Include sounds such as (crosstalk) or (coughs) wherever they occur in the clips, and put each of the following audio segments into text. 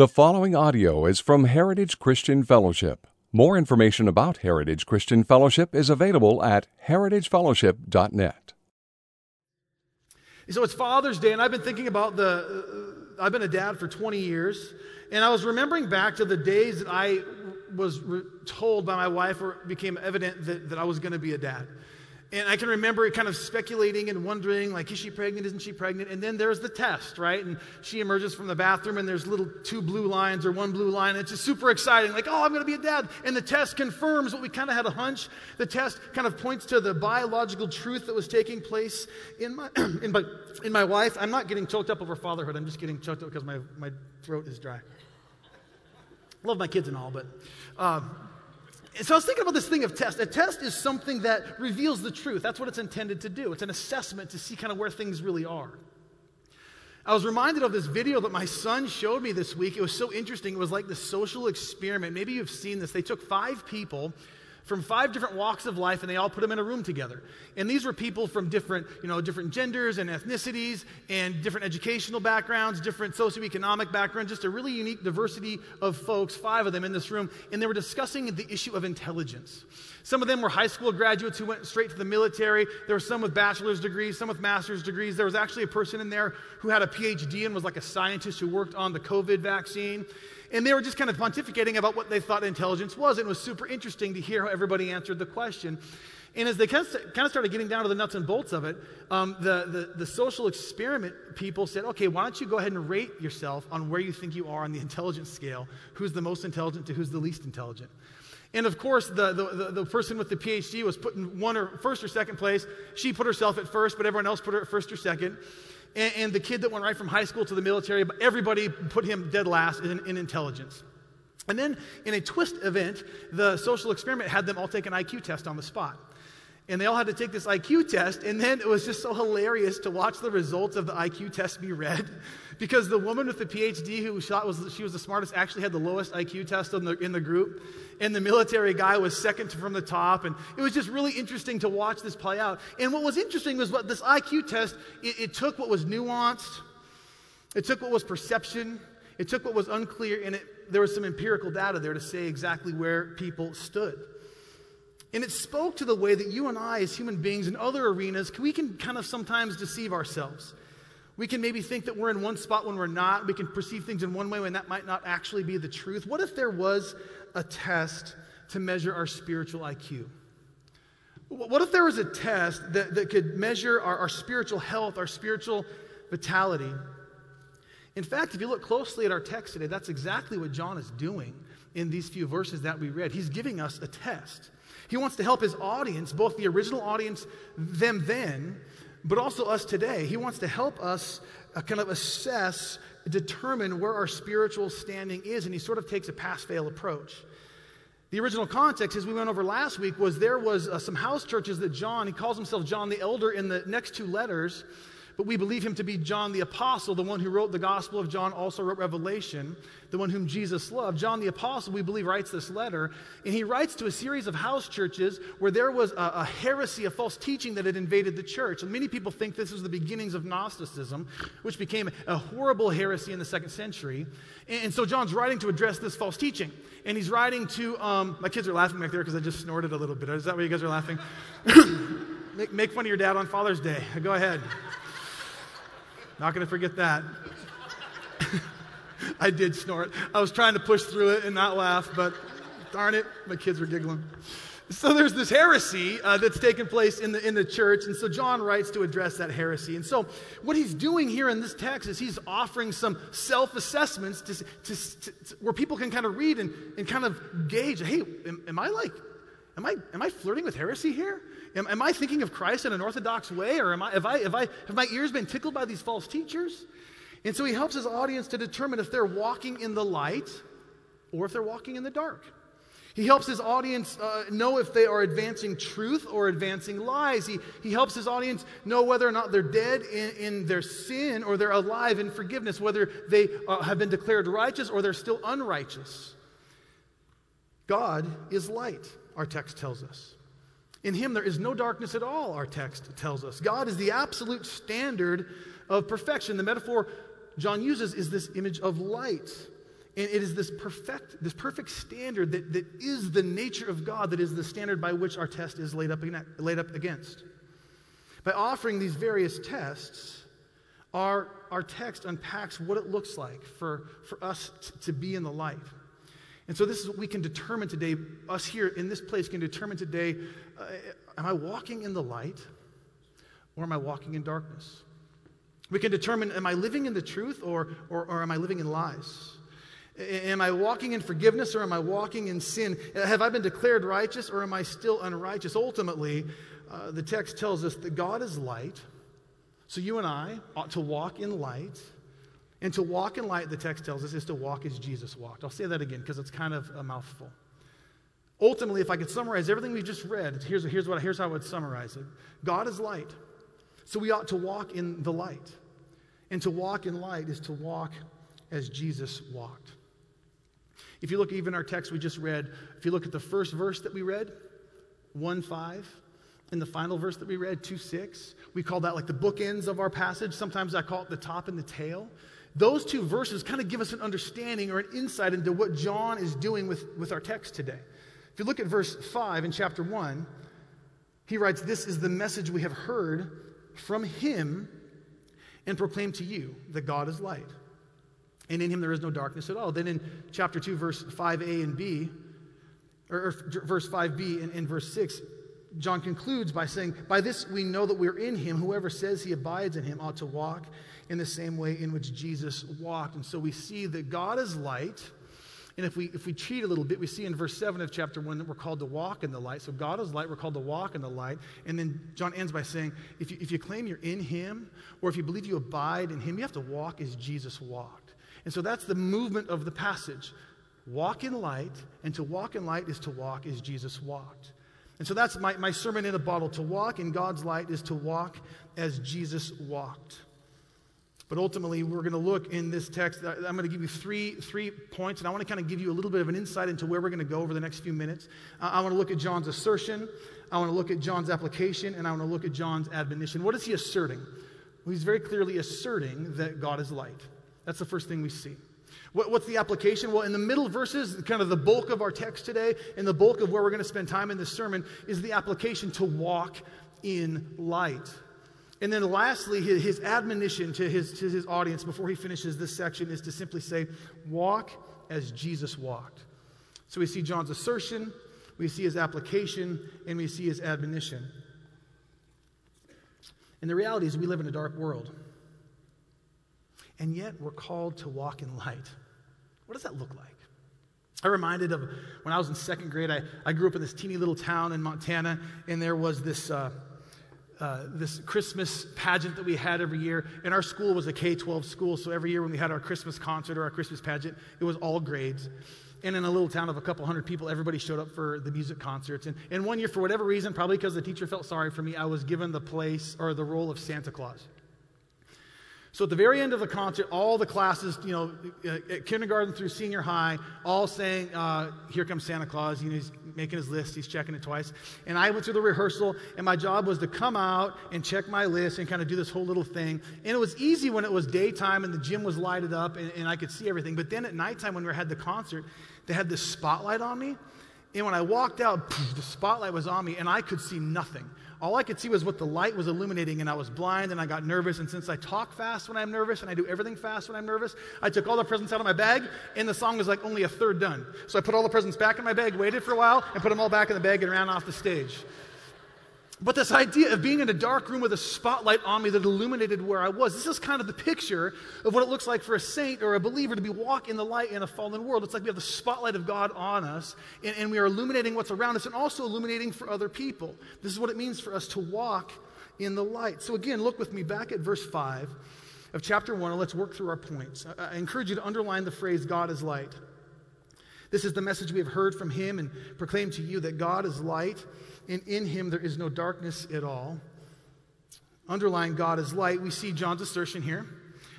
The following audio is from Heritage Christian Fellowship. More information about Heritage Christian Fellowship is available at heritagefellowship.net. So it's Father's Day, and I've been thinking about the. Uh, I've been a dad for 20 years, and I was remembering back to the days that I was re- told by my wife, or became evident that, that I was going to be a dad. And I can remember kind of speculating and wondering, like, is she pregnant? Isn't she pregnant? And then there's the test, right? And she emerges from the bathroom, and there's little two blue lines or one blue line. And it's just super exciting, like, oh, I'm going to be a dad. And the test confirms what we kind of had a hunch. The test kind of points to the biological truth that was taking place in my, (clears throat) in my, in my wife. I'm not getting choked up over fatherhood. I'm just getting choked up because my, my throat is dry. Love my kids and all, but. Um, so I was thinking about this thing of test. A test is something that reveals the truth. That's what it's intended to do. It's an assessment to see kind of where things really are. I was reminded of this video that my son showed me this week. It was so interesting. It was like the social experiment. Maybe you've seen this. They took five people from five different walks of life and they all put them in a room together. And these were people from different you know different genders and ethnicities and different educational backgrounds different socioeconomic backgrounds just a really unique diversity of folks five of them in this room and they were discussing the issue of intelligence. Some of them were high school graduates who went straight to the military. There were some with bachelor's degrees some with master's degrees. There was actually a person in there who had a phd and was like a scientist who worked on the covid vaccine and they were just kind of pontificating about what they thought intelligence was. And it was super interesting to hear how everybody answered the question. And as they kind of started getting down to the nuts and bolts of it, um, the, the, the, social experiment people said, okay, why don't you go ahead and rate yourself on where you think you are on the intelligence scale? Who's the most intelligent to who's the least intelligent? And of course, the, the, the, person with the PhD was put in one or first or second place. She put herself at first, but everyone else put her at first or second. And, and the kid that went right from high school to the military, everybody put him dead last in, in intelligence. And then in a twist event, the social experiment had them all take an IQ test on the spot. And they all had to take this IQ test, and then it was just so hilarious to watch the results of the IQ test be read (laughs) because the woman with the PhD who thought was she was the smartest actually had the lowest IQ test in the, in the group, and the military guy was second from the top, and it was just really interesting to watch this play out. And what was interesting was what this IQ test it, it took what was nuanced, it took what was perception, it took what was unclear, and it, there was some empirical data there to say exactly where people stood. And it spoke to the way that you and I, as human beings in other arenas, we can kind of sometimes deceive ourselves. We can maybe think that we're in one spot when we're not. We can perceive things in one way when that might not actually be the truth. What if there was a test to measure our spiritual IQ? What if there was a test that, that could measure our, our spiritual health, our spiritual vitality? In fact, if you look closely at our text today, that's exactly what John is doing in these few verses that we read. He's giving us a test. He wants to help his audience, both the original audience, them then, but also us today. He wants to help us uh, kind of assess, determine where our spiritual standing is, and he sort of takes a pass fail approach. The original context, as we went over last week, was there was uh, some house churches that John, he calls himself John the Elder in the next two letters, but we believe him to be John the Apostle, the one who wrote the Gospel of John, also wrote Revelation, the one whom Jesus loved. John the Apostle, we believe, writes this letter, and he writes to a series of house churches where there was a, a heresy, a false teaching that had invaded the church. And many people think this was the beginnings of Gnosticism, which became a horrible heresy in the second century. And, and so John's writing to address this false teaching. And he's writing to, um, my kids are laughing back there because I just snorted a little bit. Is that why you guys are laughing? (coughs) make, make fun of your dad on Father's Day. Go ahead. Not going to forget that. (laughs) I did snort. I was trying to push through it and not laugh, but darn it, my kids were giggling. So there's this heresy uh, that's taken place in the, in the church, and so John writes to address that heresy. And so what he's doing here in this text is he's offering some self assessments to, to, to, where people can kind of read and, and kind of gauge hey, am, am I like, am I, am I flirting with heresy here? Am, am, I thinking of Christ in an orthodox way? Or am I, have, I, have, I, have my ears been tickled by these false teachers? And so he helps his audience to determine if they're walking in the light or if they're walking in the dark. He helps his audience uh, know if they are advancing truth or advancing lies. He, he helps his audience know whether or not they're dead in, in their sin or they're alive in forgiveness, whether they uh, have been declared righteous or they're still unrighteous. God is light, our text tells us. In him there is no darkness at all, our text tells us. God is the absolute standard of perfection. The metaphor John uses is this image of light. And it is this perfect, this perfect standard that, that is the nature of God, that is the standard by which our test is laid up, laid up against. By offering these various tests, our, our text unpacks what it looks like for, for us t- to be in the light. And so, this is what we can determine today. Us here in this place can determine today uh, am I walking in the light or am I walking in darkness? We can determine am I living in the truth or, or, or am I living in lies? Am I walking in forgiveness or am I walking in sin? Have I been declared righteous or am I still unrighteous? Ultimately, uh, the text tells us that God is light. So you and I ought to walk in light. And to walk in light, the text tells us, is to walk as Jesus walked. I'll say that again because it's kind of a mouthful. Ultimately, if I could summarize everything we just read, here's, here's, what, here's how I would summarize it God is light. So we ought to walk in the light. And to walk in light is to walk as Jesus walked. If you look even our text we just read, if you look at the first verse that we read, 1 5, and the final verse that we read, 2 6, we call that like the bookends of our passage. Sometimes I call it the top and the tail. Those two verses kind of give us an understanding or an insight into what John is doing with, with our text today. If you look at verse 5 in chapter 1, he writes, This is the message we have heard from him and proclaimed to you that God is light and in him there is no darkness at all. Then in chapter 2, verse 5a and b, or, or verse 5b and, and verse 6, John concludes by saying, By this we know that we're in him. Whoever says he abides in him ought to walk in the same way in which Jesus walked. And so we see that God is light. And if we, if we cheat a little bit, we see in verse 7 of chapter 1 that we're called to walk in the light. So God is light, we're called to walk in the light. And then John ends by saying, if you, if you claim you're in him, or if you believe you abide in him, you have to walk as Jesus walked. And so that's the movement of the passage. Walk in light, and to walk in light is to walk as Jesus walked. And so that's my, my sermon in a bottle. To walk in God's light is to walk as Jesus walked. But ultimately, we're going to look in this text. I'm going to give you three, three points, and I want to kind of give you a little bit of an insight into where we're going to go over the next few minutes. I want to look at John's assertion, I want to look at John's application, and I want to look at John's admonition. What is he asserting? Well, he's very clearly asserting that God is light. That's the first thing we see. What, what's the application? Well, in the middle verses, kind of the bulk of our text today, and the bulk of where we're going to spend time in this sermon, is the application to walk in light. And then lastly, his, his admonition to his, to his audience before he finishes this section is to simply say, Walk as Jesus walked. So we see John's assertion, we see his application, and we see his admonition. And the reality is, we live in a dark world and yet we're called to walk in light. What does that look like? I'm reminded of when I was in second grade, I, I grew up in this teeny little town in Montana, and there was this, uh, uh, this Christmas pageant that we had every year. And our school was a K 12 school, so every year when we had our Christmas concert or our Christmas pageant, it was all grades. And in a little town of a couple hundred people, everybody showed up for the music concerts. And, and one year, for whatever reason, probably because the teacher felt sorry for me, I was given the place or the role of Santa Claus. So at the very end of the concert, all the classes, you know, uh, kindergarten through senior high, all saying, uh, "Here comes Santa Claus." You know, he's making his list, he's checking it twice. And I went through the rehearsal, and my job was to come out and check my list and kind of do this whole little thing. And it was easy when it was daytime and the gym was lighted up and, and I could see everything. But then at nighttime, when we had the concert, they had this spotlight on me. And when I walked out, (laughs) the spotlight was on me, and I could see nothing all I could see was what the light was illuminating, and I was blind and I got nervous. And since I talk fast when I'm nervous and I do everything fast when I'm nervous, I took all the presents out of my bag, and the song was like only a third done. So I put all the presents back in my bag, waited for a while, and put them all back in the bag and ran off the stage. But this idea of being in a dark room with a spotlight on me that illuminated where I was, this is kind of the picture of what it looks like for a saint or a believer to be walking in the light in a fallen world. It's like we have the spotlight of God on us, and, and we are illuminating what's around us and also illuminating for other people. This is what it means for us to walk in the light. So, again, look with me back at verse 5 of chapter 1, and let's work through our points. I, I encourage you to underline the phrase, God is light. This is the message we have heard from him and proclaimed to you that God is light and in him there is no darkness at all. Underlying God is light, we see John's assertion here.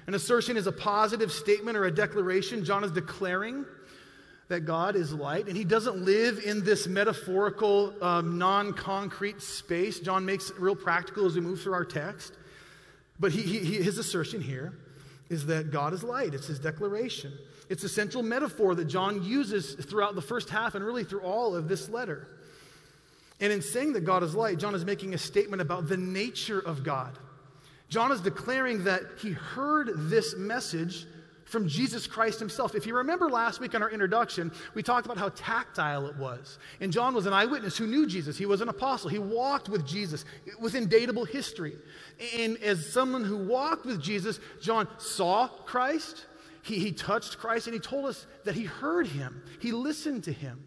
An assertion is a positive statement or a declaration. John is declaring that God is light, and he doesn't live in this metaphorical, um, non concrete space. John makes it real practical as we move through our text. But he, he, his assertion here is that God is light, it's his declaration. It's a central metaphor that John uses throughout the first half and really through all of this letter. And in saying that God is light, John is making a statement about the nature of God. John is declaring that he heard this message from Jesus Christ himself. If you remember last week on our introduction, we talked about how tactile it was. And John was an eyewitness who knew Jesus. He was an apostle. He walked with Jesus It within datable history. And as someone who walked with Jesus, John saw Christ, he, he touched Christ, and he told us that he heard him, he listened to him.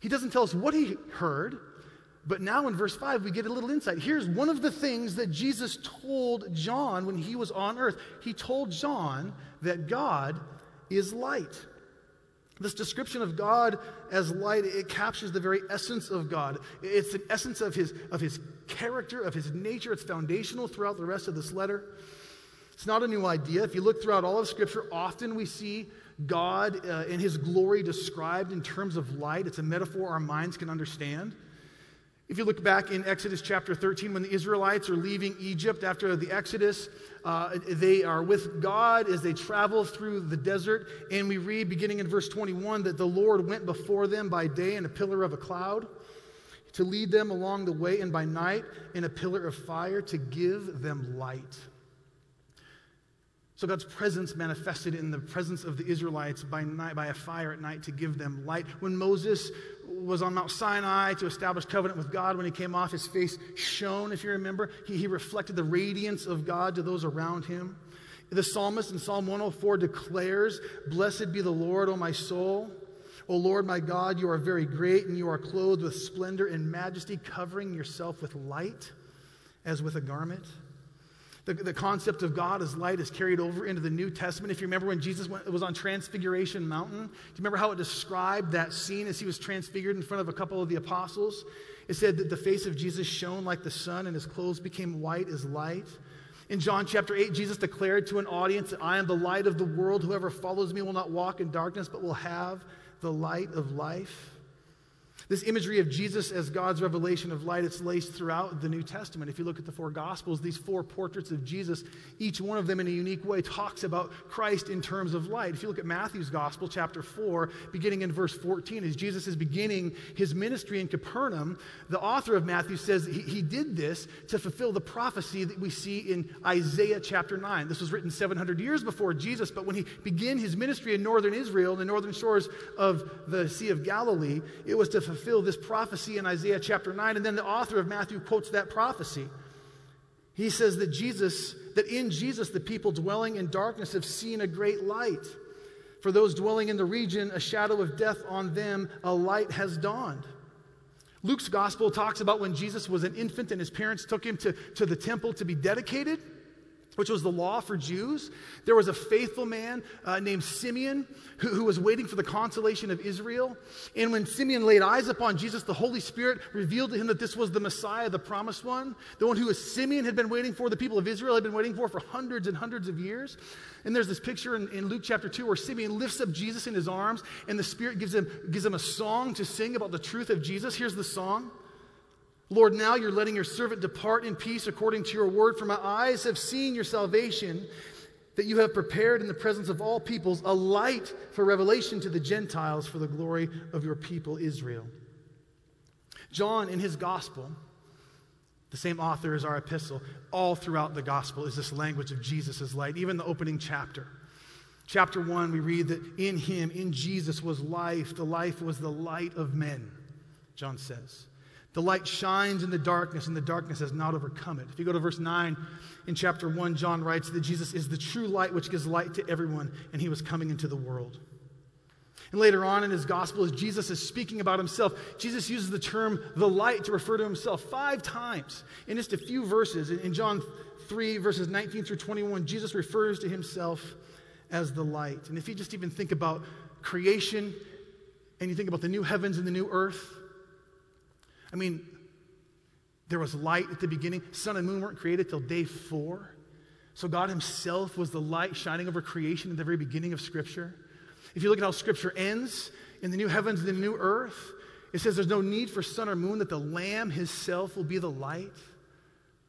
He doesn't tell us what he heard, but now in verse 5, we get a little insight. Here's one of the things that Jesus told John when he was on earth. He told John that God is light. This description of God as light, it captures the very essence of God. It's the essence of his, of his character, of his nature. It's foundational throughout the rest of this letter. It's not a new idea. If you look throughout all of Scripture, often we see God uh, in his glory described in terms of light. It's a metaphor our minds can understand. If you look back in Exodus chapter 13, when the Israelites are leaving Egypt after the Exodus, uh, they are with God as they travel through the desert. And we read, beginning in verse 21, that the Lord went before them by day in a pillar of a cloud to lead them along the way, and by night in a pillar of fire to give them light. So God's presence manifested in the presence of the Israelites by night, by a fire at night to give them light. When Moses was on Mount Sinai to establish covenant with God, when he came off, his face shone, if you remember. He, he reflected the radiance of God to those around him. The psalmist in Psalm 104 declares, Blessed be the Lord, O my soul. O Lord my God, you are very great, and you are clothed with splendor and majesty, covering yourself with light as with a garment. The, the concept of God as light is carried over into the New Testament. If you remember when Jesus went, was on Transfiguration Mountain, do you remember how it described that scene as he was transfigured in front of a couple of the apostles? It said that the face of Jesus shone like the sun and his clothes became white as light. In John chapter 8, Jesus declared to an audience I am the light of the world. Whoever follows me will not walk in darkness, but will have the light of life. This imagery of Jesus as God's revelation of light, it's laced throughout the New Testament. If you look at the four Gospels, these four portraits of Jesus, each one of them in a unique way talks about Christ in terms of light. If you look at Matthew's Gospel, chapter 4, beginning in verse 14, as Jesus is beginning his ministry in Capernaum, the author of Matthew says he, he did this to fulfill the prophecy that we see in Isaiah chapter 9. This was written 700 years before Jesus, but when he began his ministry in northern Israel, in the northern shores of the Sea of Galilee, it was to fulfill this prophecy in Isaiah chapter 9. And then the author of Matthew quotes that prophecy. He says that Jesus, that in Jesus, the people dwelling in darkness have seen a great light. For those dwelling in the region, a shadow of death on them, a light has dawned. Luke's gospel talks about when Jesus was an infant and his parents took him to, to the temple to be dedicated which was the law for Jews. There was a faithful man uh, named Simeon who, who, was waiting for the consolation of Israel. And when Simeon laid eyes upon Jesus, the Holy Spirit revealed to him that this was the Messiah, the promised one, the one who Simeon had been waiting for, the people of Israel had been waiting for for hundreds and hundreds of years. And there's this picture in, in Luke chapter 2 where Simeon lifts up Jesus in his arms, and the Spirit gives him, gives him a song to sing about the truth of Jesus. Here's the song. Lord, now you're letting your servant depart in peace according to your word, for my eyes have seen your salvation that you have prepared in the presence of all peoples, a light for revelation to the Gentiles for the glory of your people Israel. John, in his gospel, the same author as our epistle, all throughout the gospel is this language of Jesus light, even the opening chapter. Chapter 1, we read that in him, in Jesus, was life. The life was the light of men, John says. The light shines in the darkness, and the darkness has not overcome it. If you go to verse 9 in chapter 1, John writes that Jesus is the true light which gives light to everyone, and he was coming into the world. And later on in his gospel, as Jesus is speaking about himself, Jesus uses the term the light to refer to himself five times in just a few verses. In John 3, verses 19 through 21, Jesus refers to himself as the light. And if you just even think about creation and you think about the new heavens and the new earth, I mean, there was light at the beginning. Sun and moon weren't created till day four. So God Himself was the light shining over creation at the very beginning of Scripture. If you look at how Scripture ends in the new heavens and the new earth, it says there's no need for sun or moon, that the Lamb Himself will be the light.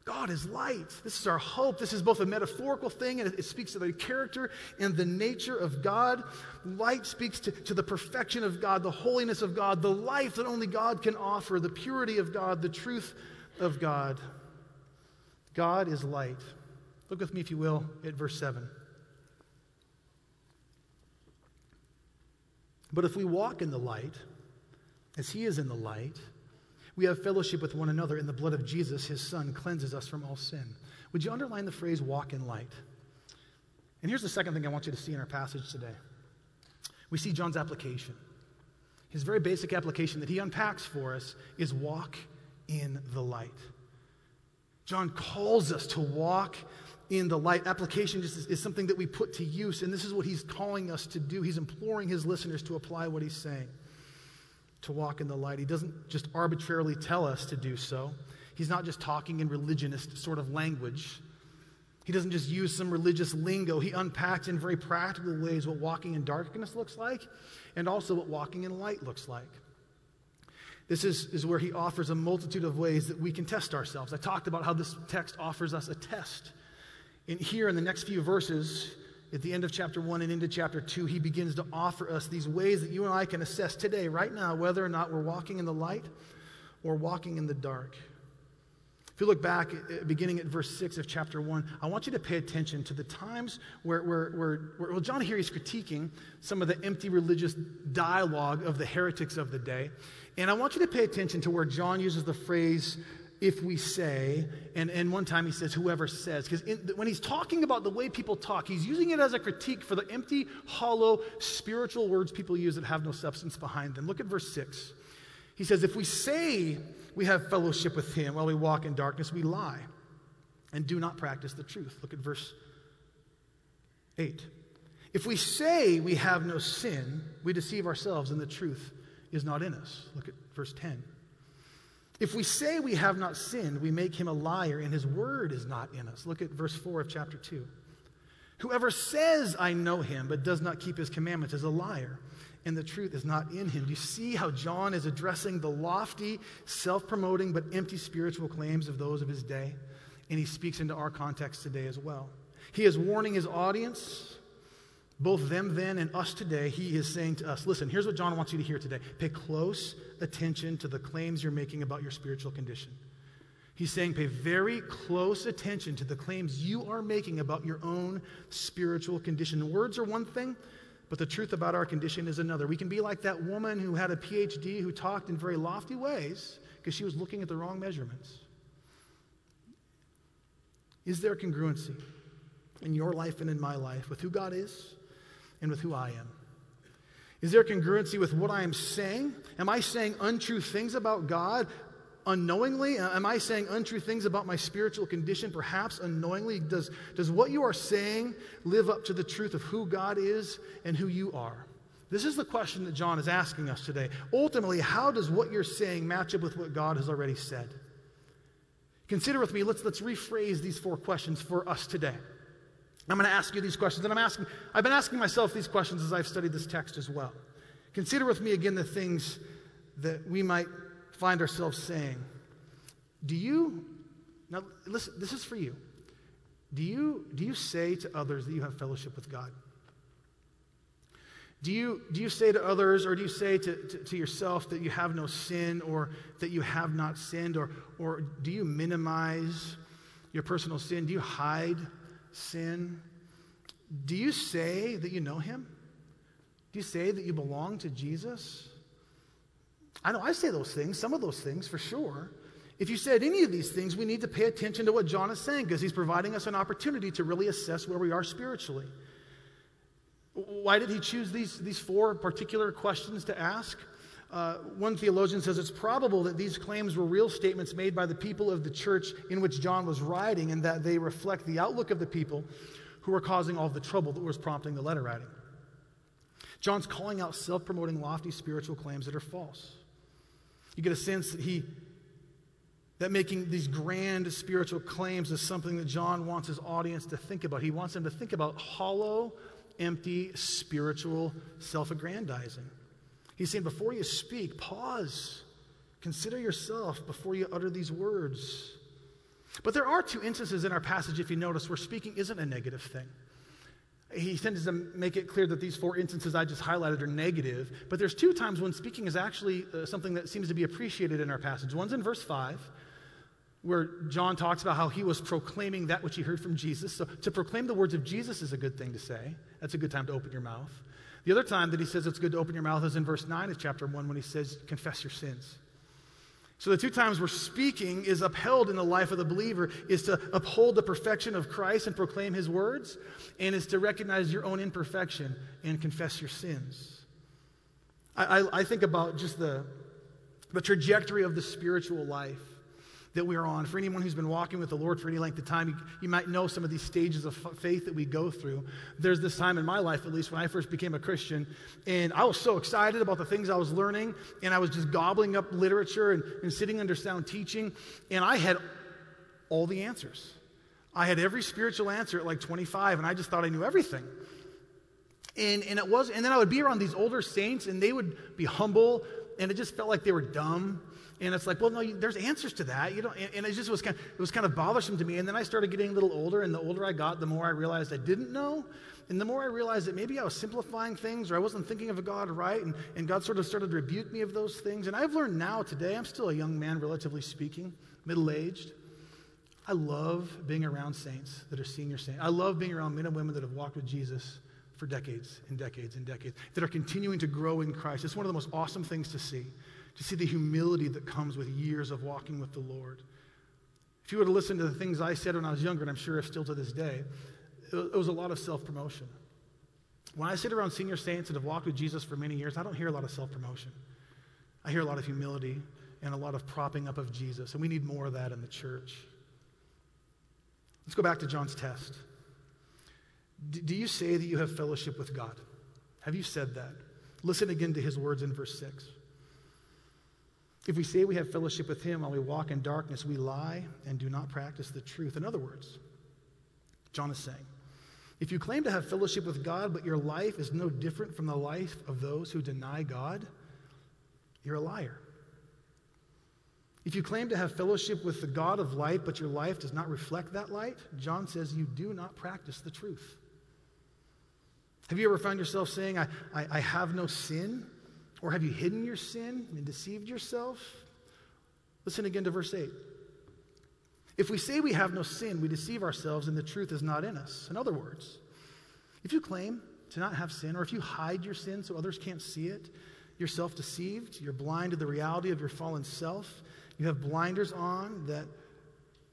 God is light. This is our hope. This is both a metaphorical thing and it, speaks to the character and the nature of God. Light speaks to, to the perfection of God, the holiness of God, the life that only God can offer, the purity of God, the truth of God. God is light. Look with me, if you will, at verse 7. But if we walk in the light, as he is in the light, we have fellowship with one another, and the blood of Jesus, his son, cleanses us from all sin. Would you underline the phrase walk in light? And here's the second thing I want you to see in our passage today. We see John's application. His very basic application that he unpacks for us is walk in the light. John calls us to walk in the light. Application just is, is, something that we put to use, and this is what he's calling us to do. He's imploring his listeners to apply what he's saying to walk in the light. He doesn't just arbitrarily tell us to do so. He's not just talking in religionist sort of language. He doesn't just use some religious lingo. He unpacks in very practical ways what walking in darkness looks like and also what walking in light looks like. This is, is where he offers a multitude of ways that we can test ourselves. I talked about how this text offers us a test. And here in the next few verses, at the end of chapter 1 and into chapter 2, he begins to offer us these ways that you and I can assess today, right now, whether or not we're walking in the light or walking in the dark. If you look back, beginning at verse 6 of chapter 1, I want you to pay attention to the times where, where, where, where well, John here is critiquing some of the empty religious dialogue of the heretics of the day. And I want you to pay attention to where John uses the phrase if we say, and, and one time he says, whoever says. Because when he's talking about the way people talk, he's using it as a critique for the empty, hollow, spiritual words people use that have no substance behind them. Look at verse 6. He says, If we say we have fellowship with him while we walk in darkness, we lie and do not practice the truth. Look at verse 8. If we say we have no sin, we deceive ourselves and the truth is not in us. Look at verse 10. If we say we have not sinned, we make him a liar, and his word is not in us. Look at verse 4 of chapter 2. Whoever says, I know him, but does not keep his commandments is a liar, and the truth is not in him. Do you see how John is addressing the lofty, self promoting, but empty spiritual claims of those of his day? And he speaks into our context today as well. He is warning his audience both them then and us today, he is saying to us listen, here's what John wants you to hear today. Pay close attention to the claims you're making about your spiritual condition. He's saying, pay very close attention to the claims you are making about your own spiritual condition. Words are one thing, but the truth about our condition is another. We can be like that woman who had a PhD who talked in very lofty ways because she was looking at the wrong measurements. Is there congruency in your life and in my life with who God is and with who I am? Is there congruency with what I am saying? Am I saying untrue things about God unknowingly? Am I saying untrue things about my spiritual condition, perhaps unknowingly? Does, does what you are saying live up to the truth of who God is and who you are? This is the question that John is asking us today. Ultimately, how does what you're saying match up with what God has already said? Consider with me, let's, let's rephrase these four questions for us today. I'm going to ask you these questions, and I'm asking, I've been asking myself these questions as I've studied this text as well. Consider with me again the things that we might find ourselves saying. Do you, now listen, this is for you. Do you, do you say to others that you have fellowship with God? Do you, do you say to others, or do you say to, to, to, yourself that you have no sin, or that you have not sinned, or, or do you minimize your personal sin? Do you hide sin? Do you say that you know him? Do you say that you belong to Jesus? I know I say those things, some of those things for sure. If you said any of these things, we need to pay attention to what John is saying because he's providing us an opportunity to really assess where we are spiritually. Why did he choose these, these four particular questions to ask? Uh, one theologian says it's probable that these claims were real statements made by the people of the church in which John was writing and that they reflect the outlook of the people who were causing all the trouble that was prompting the letter writing. John's calling out self promoting, lofty spiritual claims that are false. You get a sense that he that making these grand spiritual claims is something that John wants his audience to think about. He wants them to think about hollow, empty, spiritual self aggrandizing. He's saying, before you speak, pause. Consider yourself before you utter these words. But there are two instances in our passage, if you notice, where speaking isn't a negative thing. He tends to make it clear that these four instances I just highlighted are negative, but there's two times when speaking is actually uh, something that seems to be appreciated in our passage. One's in verse 5, where John talks about how he was proclaiming that which he heard from Jesus. So to proclaim the words of Jesus is a good thing to say. That's a good time to open your mouth. The other time that he says it's good to open your mouth is in verse 9 of chapter 1 when he says, Confess your sins. So, the two times where speaking is upheld in the life of the believer is to uphold the perfection of Christ and proclaim his words, and is to recognize your own imperfection and confess your sins. I, I, I think about just the, the trajectory of the spiritual life that we're on. For anyone who's been walking with the Lord for any length of time, you, you might know some of these stages of faith that we go through. There's this time in my life, at least, when I first became a Christian, and I was so excited about the things I was learning, and I was just gobbling up literature and, and sitting under sound teaching, and I had all the answers. I had every spiritual answer at like 25, and I just thought I knew everything. And, and it was, and then I would be around these older saints, and they would be humble, and it just felt like they were dumb. And it's like, well, no, there's answers to that. You know, and, and, it just was kind of, it was kind of bothersome to me. And then I started getting a little older, and the older I got, the more I realized I didn't know. And the more I realized that maybe I was simplifying things or I wasn't thinking of God right, and, and God sort of started to rebuke me of those things. And I've learned now today, I'm still a young man, relatively speaking, middle aged. I love being around saints that are senior saints. I love being around men and women that have walked with Jesus for decades and decades and decades, that are continuing to grow in Christ. It's one of the most awesome things to see to see the humility that comes with years of walking with the Lord. If you were to listen to the things I said when I was younger, and I'm sure still to this day, it was a lot of self promotion. When I sit around senior saints that have walked with Jesus for many years, I don't hear a lot of self promotion. I hear a lot of humility and a lot of propping up of Jesus, and we need more of that in the church. Let's go back to John's test. do you say that you have fellowship with God? Have you said that? Listen again to his words in verse 6. If we say we have fellowship with him while we walk in darkness, we lie and do not practice the truth. In other words, John is saying, if you claim to have fellowship with God, but your life is no different from the life of those who deny God, you're a liar. If you claim to have fellowship with the God of light, but your life does not reflect that light, John says you do not practice the truth. Have you ever found yourself saying, I, I, I have no sin? Or have you hidden your sin and deceived yourself? Listen again to verse 8. If we say we have no sin, we deceive ourselves and the truth is not in us. In other words, if you claim to not have sin, or if you hide your sin so others can't see it, you're self deceived, you're blind to the reality of your fallen self, you have blinders on that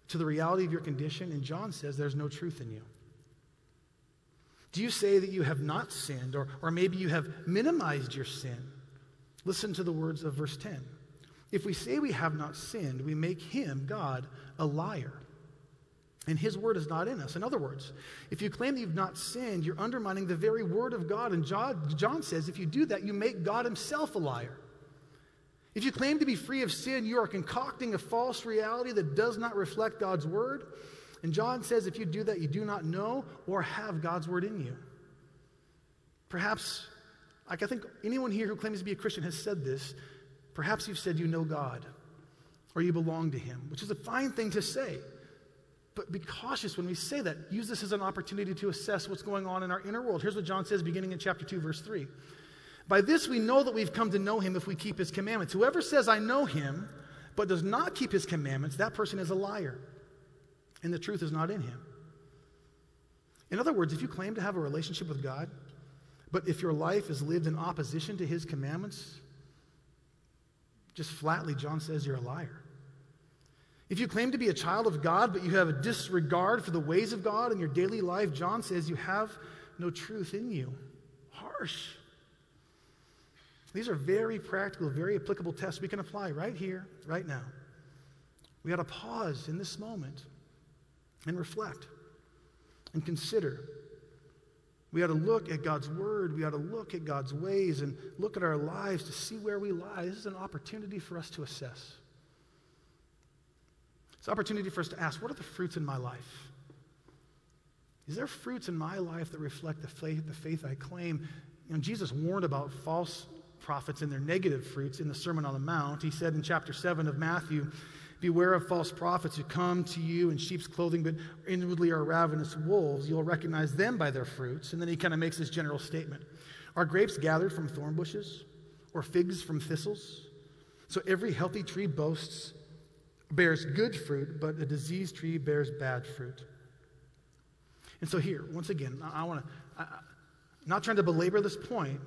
to the reality of your condition, and John says there's no truth in you. Do you say that you have not sinned, or, or maybe you have minimized your sin? Listen to the words of verse 10. If we say we have not sinned, we make him, God, a liar. And his word is not in us. In other words, if you claim that you've not sinned, you're undermining the very word of God. And John, John says if you do that, you make God himself a liar. If you claim to be free of sin, you are concocting a false reality that does not reflect God's word. And John says if you do that, you do not know or have God's word in you. Perhaps like I think anyone here who claims to be a Christian has said this. Perhaps you've said you know God or you belong to Him, which is a fine thing to say. But be cautious when we say that. Use this as an opportunity to assess what's going on in our inner world. Here's what John says beginning in chapter 2, verse 3. By this we know that we've come to know him if we keep his commandments. Whoever says, I know him, but does not keep his commandments, that person is a liar, and the truth is not in him. In other words, if you claim to have a relationship with God, but if your life is lived in opposition to his commandments, just flatly, John says you're a liar. If you claim to be a child of God, but you have a disregard for the ways of God in your daily life, John says you have no truth in you. Harsh. These are very practical, very applicable tests we can apply right here, right now. We got to pause in this moment and reflect and consider we ought to look at God's word. We ought to look at God's ways and look at our lives to see where we lie. This is an opportunity for us to assess. It's an opportunity for us to ask what are the fruits in my life? Is there fruits in my life that reflect the faith, the faith I claim? You know, Jesus warned about false prophets and their negative fruits in the Sermon on the Mount. He said in chapter 7 of Matthew, Beware of false prophets who come to you in sheep's clothing, but inwardly are ravenous wolves. You'll recognize them by their fruits. And then he kind of makes this general statement Are grapes gathered from thorn bushes, or figs from thistles? So every healthy tree boasts, bears good fruit, but a diseased tree bears bad fruit. And so, here, once again, I, I want to, not trying to belabor this point,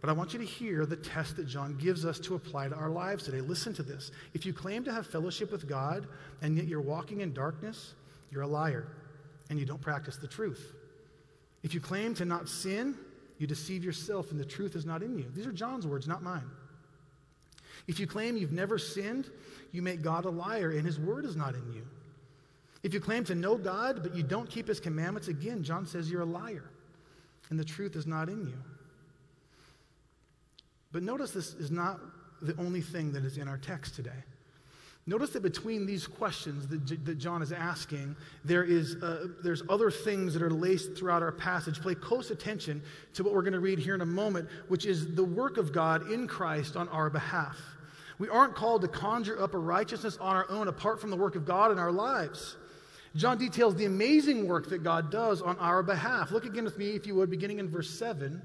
but I want you to hear the test that John gives us to apply to our lives today. Listen to this. If you claim to have fellowship with God, and yet you're walking in darkness, you're a liar, and you don't practice the truth. If you claim to not sin, you deceive yourself, and the truth is not in you. These are John's words, not mine. If you claim you've never sinned, you make God a liar, and his word is not in you. If you claim to know God, but you don't keep his commandments, again, John says you're a liar, and the truth is not in you. But notice this is not the only thing that is in our text today. Notice that between these questions that, that John is asking, there is, uh, there's other things that are laced throughout our passage. Pay close attention to what we're going to read here in a moment, which is the work of God in Christ on our behalf. We aren't called to conjure up a righteousness on our own apart from the work of God in our lives. John details the amazing work that God does on our behalf. Look again with me, if you would, beginning in verse 7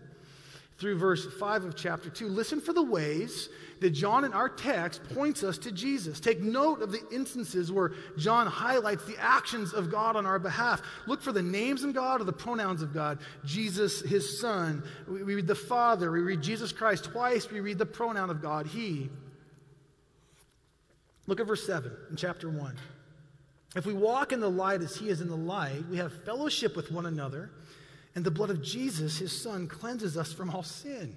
through verse 5 of chapter 2. Listen for the ways that John in our text points us to Jesus. Take note of the instances where John highlights the actions of God on our behalf. Look for the names of God or the pronouns of God. Jesus, his son. We read the Father. We read Jesus Christ. Twice we read the pronoun of God, he. Look at verse 7 in chapter 1. If we walk in the light as he is in the light, we have fellowship with one another, and the blood of Jesus, his son, cleanses us from all sin.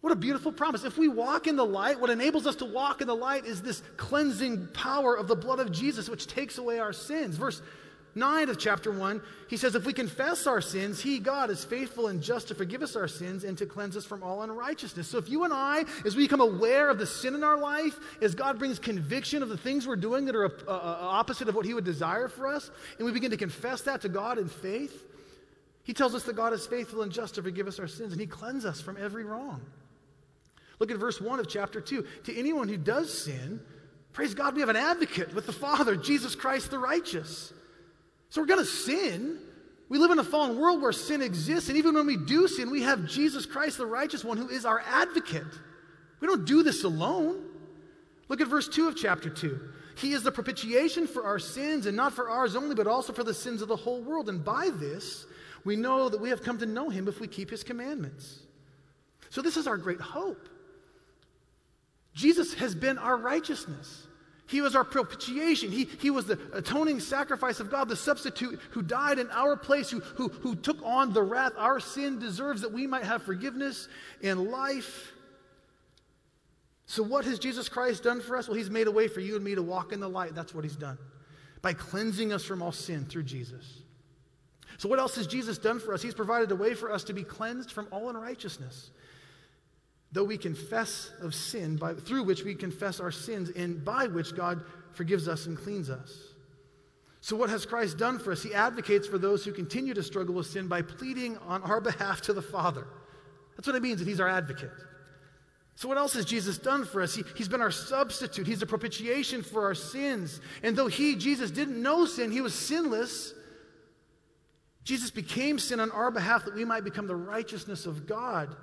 What a beautiful promise. If we walk in the light, what enables us to walk in the light is this cleansing power of the blood of Jesus, which takes away our sins. Verse 9 of chapter 1, he says, If we confess our sins, he, God, is faithful and just to forgive us our sins and to cleanse us from all unrighteousness. So if you and I, as we become aware of the sin in our life, as God brings conviction of the things we're doing that are uh, uh, opposite of what he would desire for us, and we begin to confess that to God in faith, he tells us that God is faithful and just to forgive us our sins, and he cleanses us from every wrong. Look at verse 1 of chapter 2. To anyone who does sin, praise God, we have an advocate with the Father, Jesus Christ the righteous. So we're going to sin. We live in a fallen world where sin exists, and even when we do sin, we have Jesus Christ, the righteous one, who is our advocate. We don't do this alone. Look at verse 2 of chapter 2. He is the propitiation for our sins, and not for ours only, but also for the sins of the whole world. And by this, we know that we have come to know him if we keep his commandments. So, this is our great hope. Jesus has been our righteousness. He was our propitiation. He, he was the atoning sacrifice of God, the substitute who died in our place, who, who, who took on the wrath our sin deserves that we might have forgiveness and life. So, what has Jesus Christ done for us? Well, He's made a way for you and me to walk in the light. That's what He's done by cleansing us from all sin through Jesus. So, what else has Jesus done for us? He's provided a way for us to be cleansed from all unrighteousness though we confess of sin, by, through which we confess our sins, and by which God forgives us and cleans us. So, what has Christ done for us? He advocates for those who continue to struggle with sin by pleading on our (laughs) behalf to the Father. That's what it means that He's our advocate. So, what else has Jesus done for us? He, has been our substitute. He's a propitiation for our sins. And though He, Jesus, didn't know sin, He was sinless. Jesus became sin on our behalf that we might become the righteousness of God.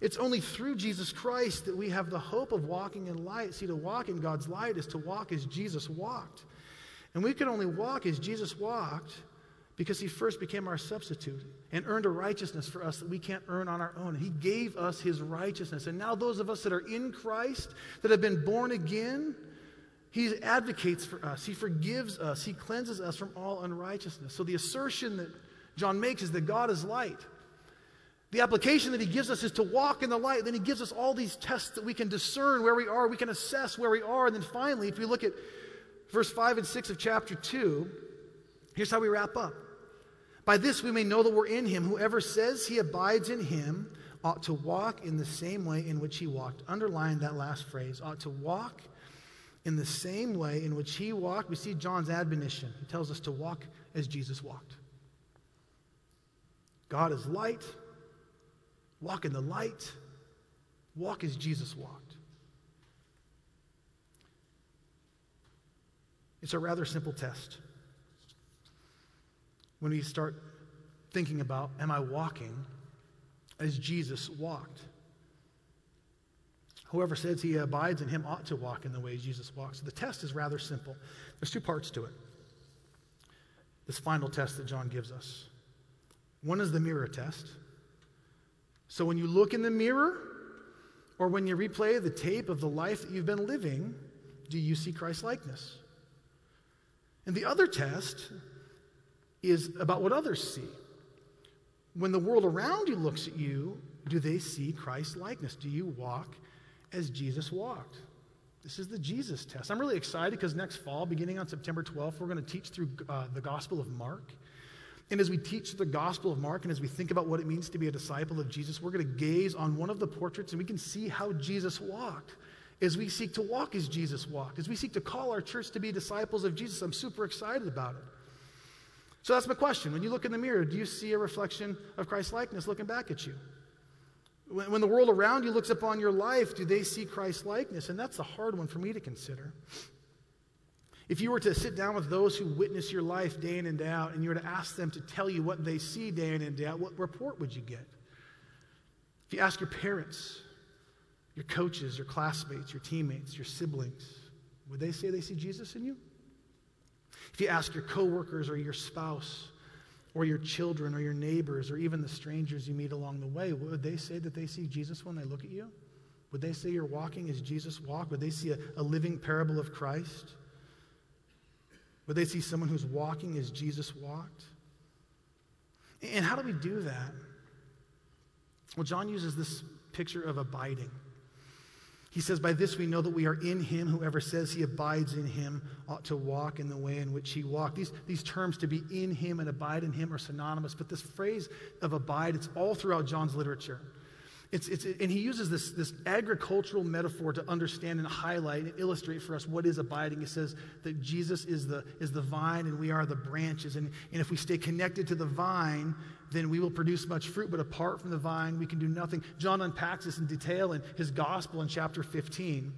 It's only through Jesus Christ that we have the hope of walking in light. See, to walk in God's light is to walk as Jesus walked. And we can only walk as Jesus walked because he first became our substitute and earned a righteousness for us that we can't earn on our own. He gave us his righteousness. And now, those of us that are in Christ, that have been born again, he advocates for us, he forgives us, he cleanses us from all unrighteousness. So, the assertion that John makes is that God is light. The application that he gives us is to walk in the light. Then he gives us all these tests that we can discern where we are, we can assess where we are. And then finally, if we look at verse 5 and 6 of chapter 2, here's how we wrap up. By this we may know that we're in him. Whoever says he abides in him ought to walk in the same way in which he walked. Underline that last phrase ought to walk in the same way in which he walked. We see John's admonition. He tells us to walk as Jesus walked. God is light. Walk in the light. Walk as Jesus walked. It's a rather simple test. When we start thinking about, am I walking as Jesus walked? Whoever says he abides in him ought to walk in the way Jesus walks. The test is rather simple. There's two parts to it. This final test that John gives us. One is the mirror test. So when you look in the mirror, or when you replay the tape of the life that you've been living, do you see Christ likeness? And the other test is about what others see. When the world around you looks at you, do they see Christ likeness? Do you walk as Jesus walked? This is the Jesus test. I'm really excited because next fall, beginning on September 12th, we're going to teach through uh, the Gospel of Mark. And as we teach the Gospel of Mark and as we think about what it means to be a disciple of Jesus, we're going to gaze on one of the portraits and we can see how Jesus walked. As we seek to walk as Jesus walked, as we seek to call our church to be disciples of Jesus, I'm super excited about it. So that's my question. When you look in the mirror, do you see a reflection of Christ's likeness looking back at you? When, when the world around you looks upon your life, do they see Christ's likeness? And that's the hard one for me to consider. If you were to sit down with those who witness your life day in and day out, and you were to ask them to tell you what they see day in and day out, what report would you get? If you ask your parents, your coaches, your classmates, your teammates, your siblings, would they say they see Jesus in you? If you ask your coworkers or your spouse, or your children, or your neighbors, or even the strangers you meet along the way, would they say that they see Jesus when they look at you? Would they say you're walking as Jesus walked? Would they see a, a living parable of Christ? Would they see someone who's walking as Jesus walked? And how do we do that? Well, John uses this picture of abiding. He says, By this we know that we are in him. Whoever says he abides in him ought to walk in the way in which he walked. These, these terms, to be in him and abide in him, are synonymous, but this phrase of abide, it's all throughout John's literature. It's, it's, and he uses this, this agricultural metaphor to understand and highlight and illustrate for us what is abiding. He says that Jesus is the, is the vine and we are the branches. And, and if we stay connected to the vine, then we will produce much fruit. But apart from the vine, we can do nothing. John unpacks this in detail in his gospel in chapter 15.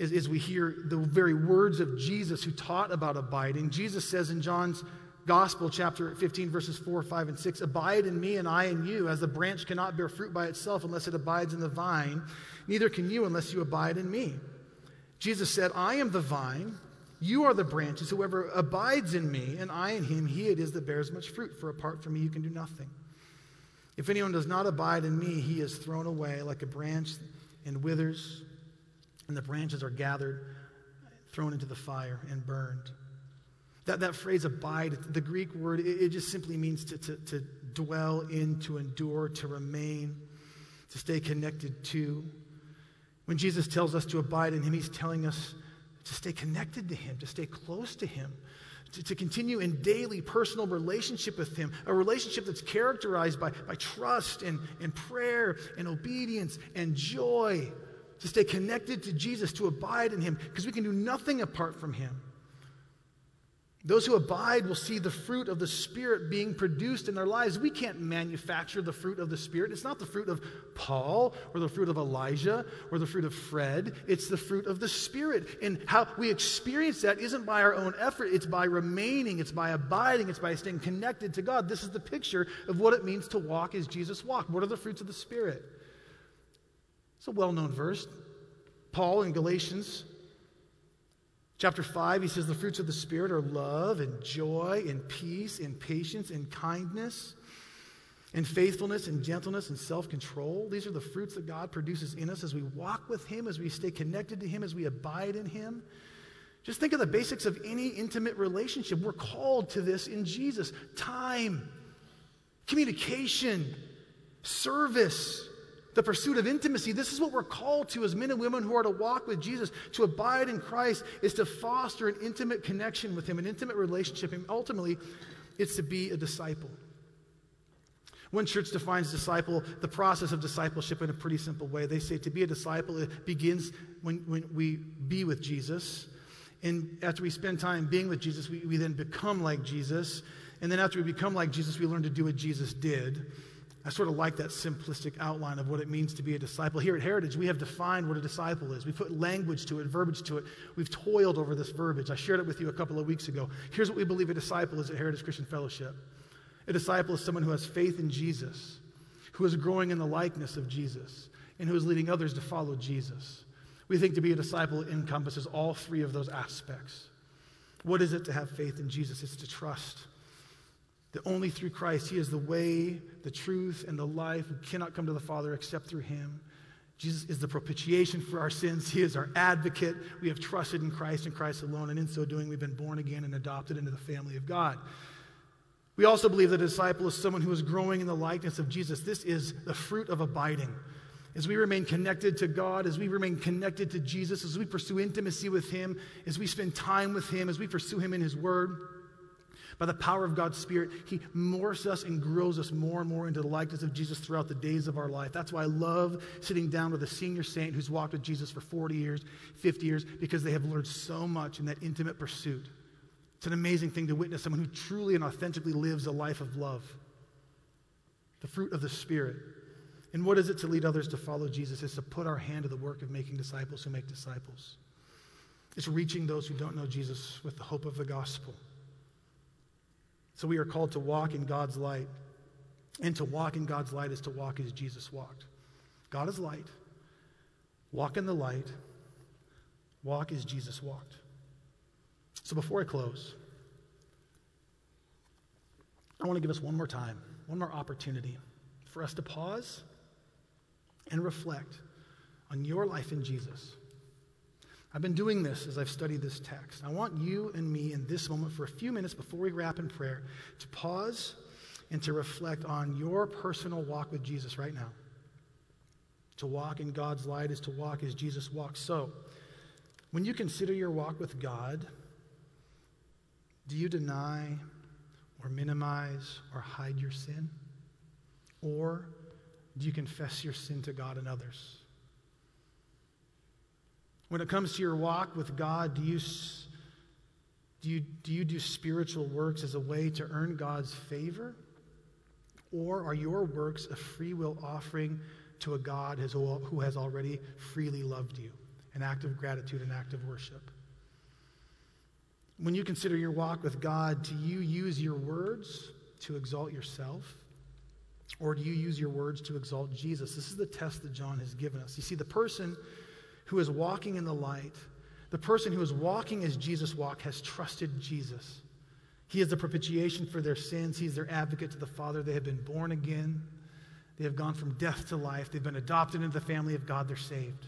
As, as we hear the very words of Jesus who taught about abiding, Jesus says in John's Gospel, chapter 15, verses 4, 5, and 6 Abide in me, and I in you, as the branch cannot bear fruit by itself unless it abides in the vine, neither can you unless you abide in me. Jesus said, I am the vine, you are the branches. Whoever abides in me, and I in him, he it is that bears much fruit, for apart from me you can do nothing. If anyone does not abide in me, he is thrown away like a branch and withers, and the branches are gathered, thrown into the fire, and burned. That, that phrase abide, the Greek word, it, it just simply means to, to, to dwell in, to endure, to remain, to stay connected to. When Jesus tells us to abide in Him, He's telling us to stay connected to Him, to stay close to Him, to, to continue in daily personal relationship with Him, a relationship that's characterized by, by trust and, and prayer and obedience and joy, to stay connected to Jesus, to abide in Him, because we can do nothing apart from Him. Those who abide will see the fruit of the Spirit being produced in their lives. We can't manufacture the fruit of the Spirit. It's not the fruit of Paul or the fruit of Elijah or the fruit of Fred. It's the fruit of the Spirit. And how we experience that isn't by our own effort, it's by remaining, it's by abiding, it's by staying connected to God. This is the picture of what it means to walk as Jesus walked. What are the fruits of the Spirit? It's a well known verse. Paul in Galatians Chapter 5, he says, The fruits of the Spirit are love and joy and peace and patience and kindness and faithfulness and gentleness and self control. These are the fruits that God produces in us as we walk with Him, as we stay connected to Him, as we abide in Him. Just think of the basics of any intimate relationship. We're called to this in Jesus time, communication, service the pursuit of intimacy. This is what we're called to as men and women who are to walk with Jesus. To abide in Christ is to foster an intimate connection with Him, an intimate relationship. And ultimately, it's to be a disciple. One church defines disciple, the process of discipleship, in a pretty simple way. They say to be a disciple, it begins when, when we be with Jesus. And after we spend time being with Jesus, we, we then become like Jesus. And then after we become like Jesus, we learn to do what Jesus did. I sort of like that simplistic outline of what it means to be a disciple. Here at Heritage, we have defined what a disciple is. We put language to it, verbiage to it. We've toiled over this verbiage. I shared it with you a couple of weeks ago. Here's what we believe a disciple is at Heritage Christian Fellowship a disciple is someone who has faith in Jesus, who is growing in the likeness of Jesus, and who is leading others to follow Jesus. We think to be a disciple encompasses all three of those aspects. What is it to have faith in Jesus? It's to trust that only through Christ, He is the way, the truth, and the life. We cannot come to the Father except through Him. Jesus is the propitiation for our sins. He is our advocate. We have trusted in Christ and Christ alone, and in so doing, we've been born again and adopted into the family of God. We also believe that a disciple is someone who is growing in the likeness of Jesus. This is the fruit of abiding. As we remain connected to God, as we remain connected to Jesus, as we pursue intimacy with Him, as we spend time with Him, as we pursue Him in His Word, by the power of God's Spirit, He morphs us and grows us more and more into the likeness of Jesus throughout the days of our life. That's why I love sitting down with a senior saint who's walked with Jesus for 40 years, 50 years, because they have learned so much in that intimate pursuit. It's an amazing thing to witness someone who truly and authentically lives a life of love, the fruit of the Spirit. And what is it to lead others to follow Jesus? It's to put our hand to the work of making disciples who make disciples. It's reaching those who don't know Jesus with the hope of the gospel. So we are called to walk in God's light. And to walk in God's light is to walk as Jesus walked. God is light. Walk in the light. Walk as Jesus walked. So before I close, I want to give us one more time, one more opportunity for us to pause and reflect on your life in Jesus. I've been doing this as I've studied this text. I want you and me in this moment for a few minutes before we wrap in prayer to pause and to reflect on your personal walk with Jesus right now. To walk in God's light is to walk as Jesus walked. So, when you consider your walk with God, do you deny or minimize or hide your sin? Or do you confess your sin to God and others? When it comes to your walk with God, do you, do you, do you do spiritual works as a way to earn God's favor? Or are your works a free will offering to a God who has already freely loved you? An act of gratitude, an act of worship. When you consider your walk with God, do you use your words to exalt yourself? Or do you use your words to exalt Jesus? This is the test that John has given us. You see, the person who is walking in the light, the person who is walking as Jesus walked, has trusted Jesus. He is the propitiation for their sins. He's their advocate to the Father. They have been born again. They have gone from death to life. They've been adopted into the family of God. They're saved.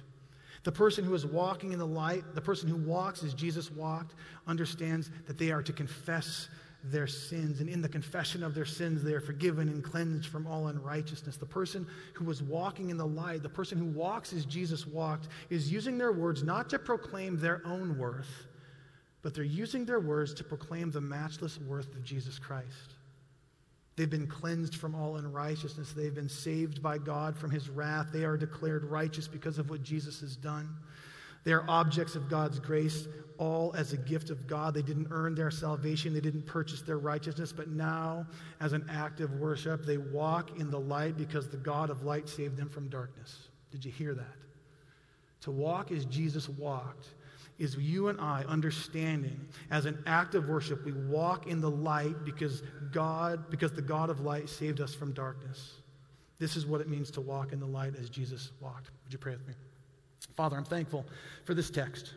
The person who is walking in the light, the person who walks as Jesus walked, understands that they are to confess their sins. And in the confession of their sins, they are forgiven and cleansed from all unrighteousness. The person who was walking in the light, the person who walks as Jesus walked, is using their words not to proclaim their own worth, but they're using their words to proclaim the matchless worth of Jesus Christ. They've been cleansed from all unrighteousness. They've been saved by God from his wrath. They are declared righteous because of what Jesus has done. They are objects of God's grace, all as a gift of God. They didn't earn their salvation, they didn't purchase their righteousness, but now, as an act of worship, they walk in the light because the God of light saved them from darkness. Did you hear that? To walk as Jesus walked is you and I understanding as an act of worship, we walk in the light because God, because the God of light saved us from darkness. This is what it means to walk in the light as Jesus walked. Would you pray with me? Father, I'm thankful for this text.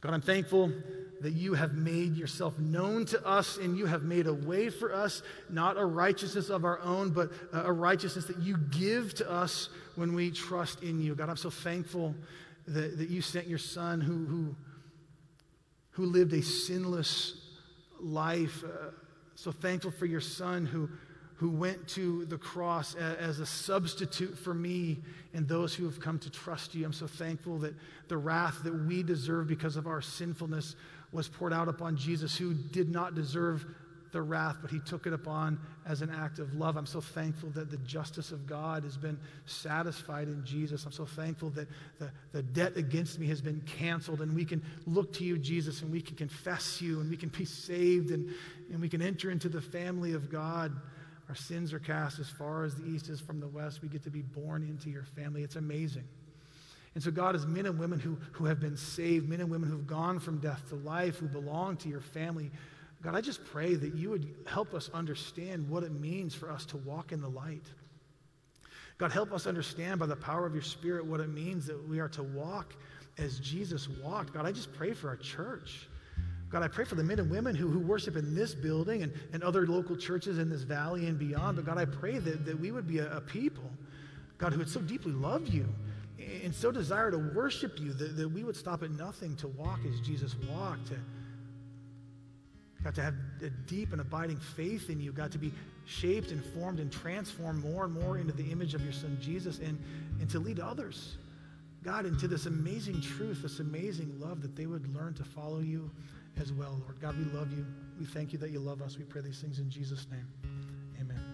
God, I'm thankful that you have made yourself known to us and you have made a way for us, not a righteousness of our own, but a righteousness that you give to us when we trust in you. God, I'm so thankful that, that you sent your son who, who, who lived a sinless life. Uh, so thankful for your son who who went to the cross as a substitute for me and those who have come to trust you. I'm so thankful that the wrath that we deserve because of our sinfulness was poured out upon Jesus, who did not deserve the wrath, but he took it upon as an act of love. I'm so thankful that the justice of God has been satisfied in Jesus. I'm so thankful that the, the debt against me has been canceled, and we can look to you, Jesus, and we can confess you, and we can be saved, and, and we can enter into the family of God Our sins are cast as far as the east is from the west. We get to be born into your family. It's amazing. And so, God, as men and women who, who have been saved, men and women who've gone from death to life, who belong to your family, God, I just pray that you would help us understand what it means for us to walk in the light. God, help us understand by the power of your Spirit what it means that we are to walk as Jesus walked. God, I just pray for our church. God, I pray for the men and women who, who worship in this building and, and other local churches in this valley and beyond. But God, I pray that, that we would be a, a people, God, who would so deeply love you and so desire to worship you that, that we would stop at nothing to walk as Jesus walked, to, God, to have a deep and abiding faith in you, God, to be shaped and formed and transformed more and more into the image of your Son Jesus and, and to lead others, God, into this amazing truth, this amazing love that they would learn to follow you as well, Lord. God, we love you. We thank you that you love us. We pray these things in Jesus' name. Amen.